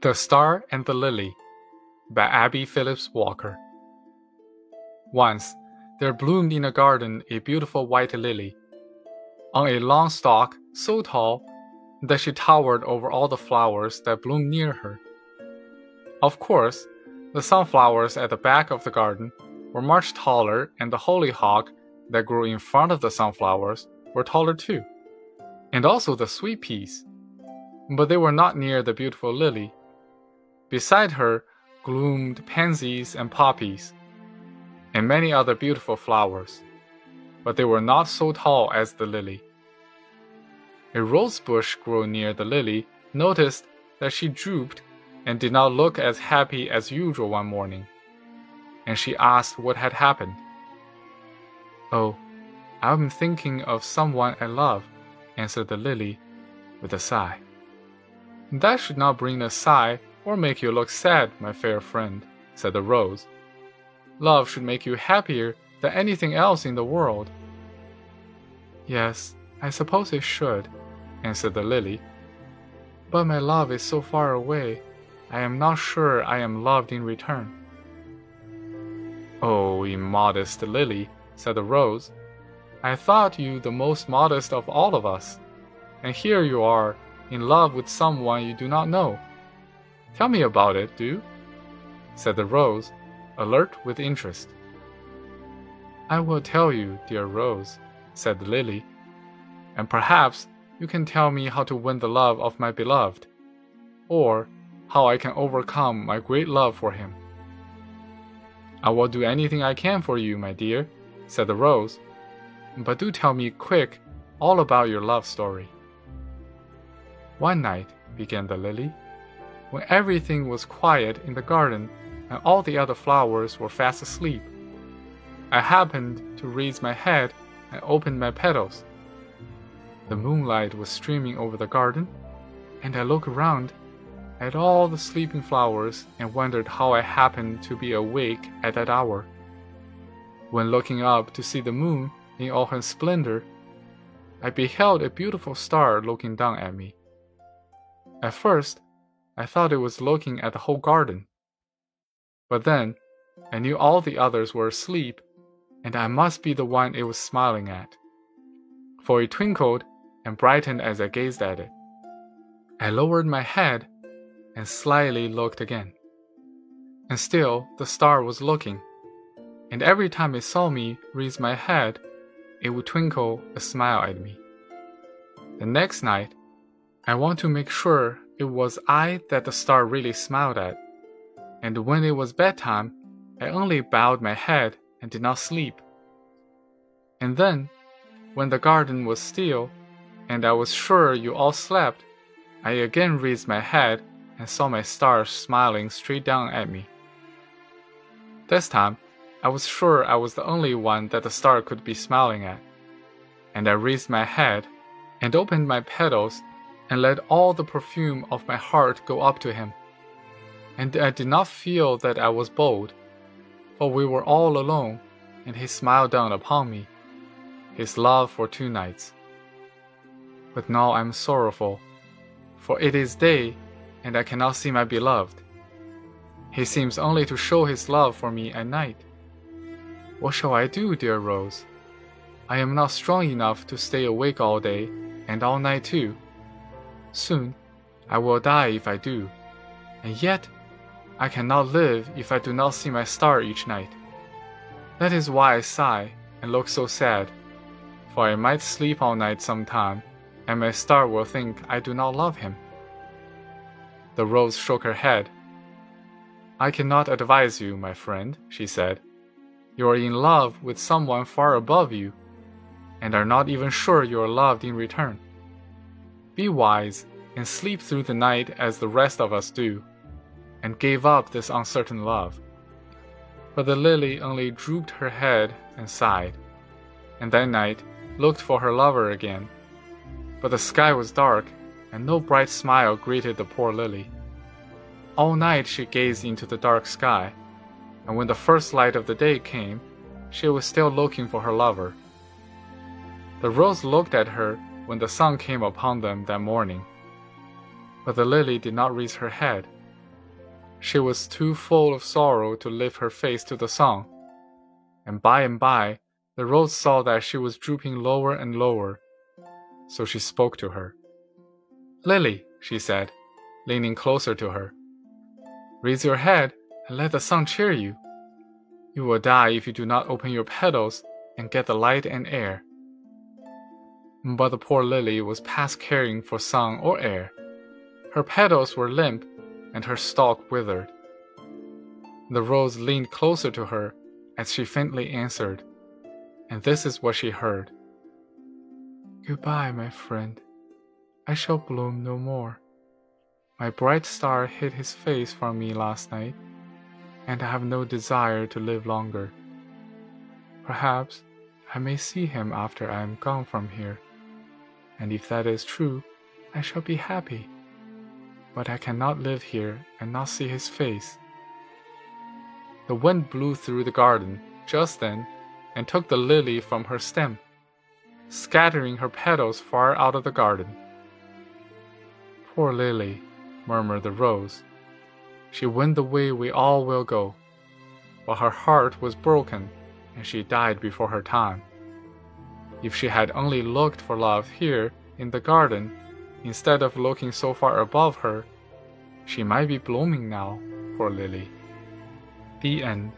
The Star and the Lily by Abbie Phillips Walker. Once there bloomed in a garden a beautiful white lily, on a long stalk so tall that she towered over all the flowers that bloomed near her. Of course, the sunflowers at the back of the garden were much taller, and the hollyhock that grew in front of the sunflowers were taller too, and also the sweet peas. But they were not near the beautiful lily Beside her gloomed pansies and poppies, and many other beautiful flowers, but they were not so tall as the lily. A rose bush growing near the lily noticed that she drooped and did not look as happy as usual one morning, and she asked what had happened. Oh, I'm thinking of someone I love, answered the lily with a sigh. That should not bring a sigh or make you look sad, my fair friend, said the rose. Love should make you happier than anything else in the world. Yes, I suppose it should, answered the lily. But my love is so far away, I am not sure I am loved in return. Oh, immodest lily, said the rose. I thought you the most modest of all of us, and here you are, in love with someone you do not know. Tell me about it, do? said the rose, alert with interest. I will tell you, dear rose, said the lily, and perhaps you can tell me how to win the love of my beloved, or how I can overcome my great love for him. I will do anything I can for you, my dear, said the rose, but do tell me quick all about your love story. One night, began the lily, when everything was quiet in the garden and all the other flowers were fast asleep. I happened to raise my head and opened my petals. The moonlight was streaming over the garden, and I looked around at all the sleeping flowers and wondered how I happened to be awake at that hour. When looking up to see the moon in all her splendor, I beheld a beautiful star looking down at me. At first, I thought it was looking at the whole garden. But then, I knew all the others were asleep, and I must be the one it was smiling at. For it twinkled and brightened as I gazed at it. I lowered my head and slyly looked again. And still the star was looking, and every time it saw me raise my head, it would twinkle a smile at me. The next night, I want to make sure it was I that the star really smiled at, and when it was bedtime, I only bowed my head and did not sleep. And then, when the garden was still, and I was sure you all slept, I again raised my head and saw my star smiling straight down at me. This time, I was sure I was the only one that the star could be smiling at, and I raised my head and opened my petals and let all the perfume of my heart go up to him. And I did not feel that I was bold, for we were all alone, and he smiled down upon me, his love for two nights. But now I am sorrowful, for it is day, and I cannot see my beloved. He seems only to show his love for me at night. What shall I do, dear Rose? I am not strong enough to stay awake all day and all night too. Soon I will die if I do, and yet I cannot live if I do not see my star each night. That is why I sigh and look so sad, for I might sleep all night sometime, and my star will think I do not love him. The rose shook her head. I cannot advise you, my friend, she said. You are in love with someone far above you, and are not even sure you are loved in return. Be wise and sleep through the night as the rest of us do, and gave up this uncertain love. But the lily only drooped her head and sighed, and that night looked for her lover again. But the sky was dark, and no bright smile greeted the poor lily. All night she gazed into the dark sky, and when the first light of the day came, she was still looking for her lover. The rose looked at her when the sun came upon them that morning, But the lily did not raise her head. She was too full of sorrow to lift her face to the sun. And by and by, the rose saw that she was drooping lower and lower. So she spoke to her. Lily, she said, leaning closer to her, raise your head and let the sun cheer you. You will die if you do not open your petals and get the light and air. But the poor lily was past caring for sun or air. Her petals were limp and her stalk withered. The rose leaned closer to her as she faintly answered, and this is what she heard Goodbye, my friend. I shall bloom no more. My bright star hid his face from me last night, and I have no desire to live longer. Perhaps I may see him after I am gone from here, and if that is true, I shall be happy. But I cannot live here and not see his face. The wind blew through the garden just then and took the lily from her stem, scattering her petals far out of the garden. Poor lily, murmured the rose. She went the way we all will go, but her heart was broken and she died before her time. If she had only looked for love here in the garden, instead of looking so far above her, she might be blooming now, poor lily. The end.